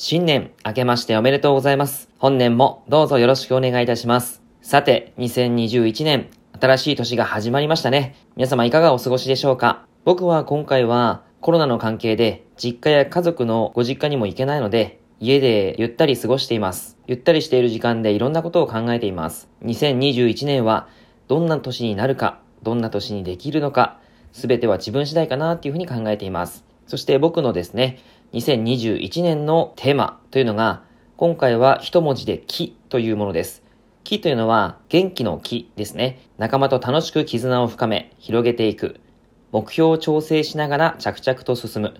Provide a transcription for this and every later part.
新年明けましておめでとうございます。本年もどうぞよろしくお願いいたします。さて、2021年、新しい年が始まりましたね。皆様いかがお過ごしでしょうか僕は今回はコロナの関係で実家や家族のご実家にも行けないので、家でゆったり過ごしています。ゆったりしている時間でいろんなことを考えています。2021年はどんな年になるか、どんな年にできるのか、すべては自分次第かなっていうふうに考えています。そして僕のですね、2021年のテーマというのが、今回は一文字で木というものです。木というのは元気の木ですね。仲間と楽しく絆を深め、広げていく。目標を調整しながら着々と進む。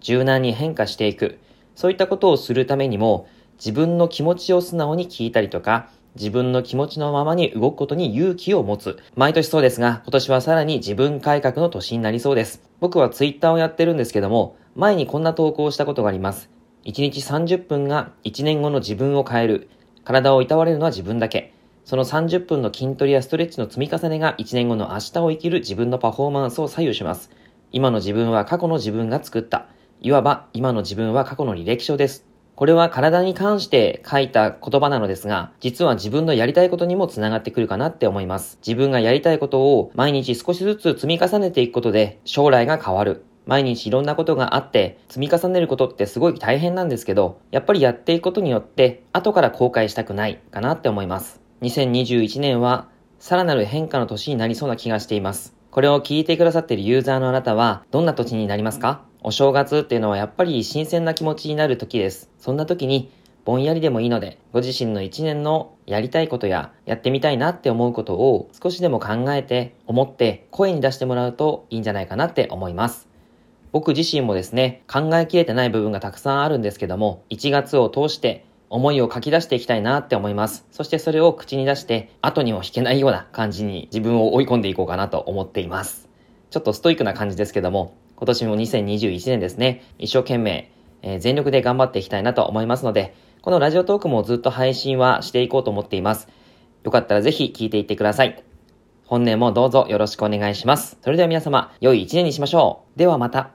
柔軟に変化していく。そういったことをするためにも、自分の気持ちを素直に聞いたりとか、自分の気持ちのままに動くことに勇気を持つ。毎年そうですが、今年はさらに自分改革の年になりそうです。僕はツイッターをやってるんですけども、前にこんな投稿をしたことがあります。1日30分が1年後の自分を変える。体をいたわれるのは自分だけ。その30分の筋トレやストレッチの積み重ねが1年後の明日を生きる自分のパフォーマンスを左右します。今の自分は過去の自分が作った。いわば今の自分は過去の履歴書です。これは体に関して書いた言葉なのですが、実は自分のやりたいことにもつながってくるかなって思います。自分がやりたいことを毎日少しずつ積み重ねていくことで将来が変わる。毎日いろんなことがあって積み重ねることってすごい大変なんですけど、やっぱりやっていくことによって後から後悔したくないかなって思います。2021年はさらなる変化の年になりそうな気がしています。これを聞いてくださっているユーザーのあなたはどんな年になりますか？お正月っていうのはやっぱり新鮮な気持ちになる時です。そんな時にぼんやりでもいいので、ご自身の一年のやりたいことややってみたいなって思うことを少しでも考えて、思って声に出してもらうといいんじゃないかなって思います。僕自身もですね、考えきれてない部分がたくさんあるんですけども、1月を通して思いを書き出していきたいなって思います。そしてそれを口に出して、後にも引けないような感じに自分を追い込んでいこうかなと思っています。ちょっとストイックな感じですけども、今年も2021年ですね、一生懸命、えー、全力で頑張っていきたいなと思いますので、このラジオトークもずっと配信はしていこうと思っています。よかったらぜひ聞いていってください。本年もどうぞよろしくお願いします。それでは皆様、良い一年にしましょう。ではまた。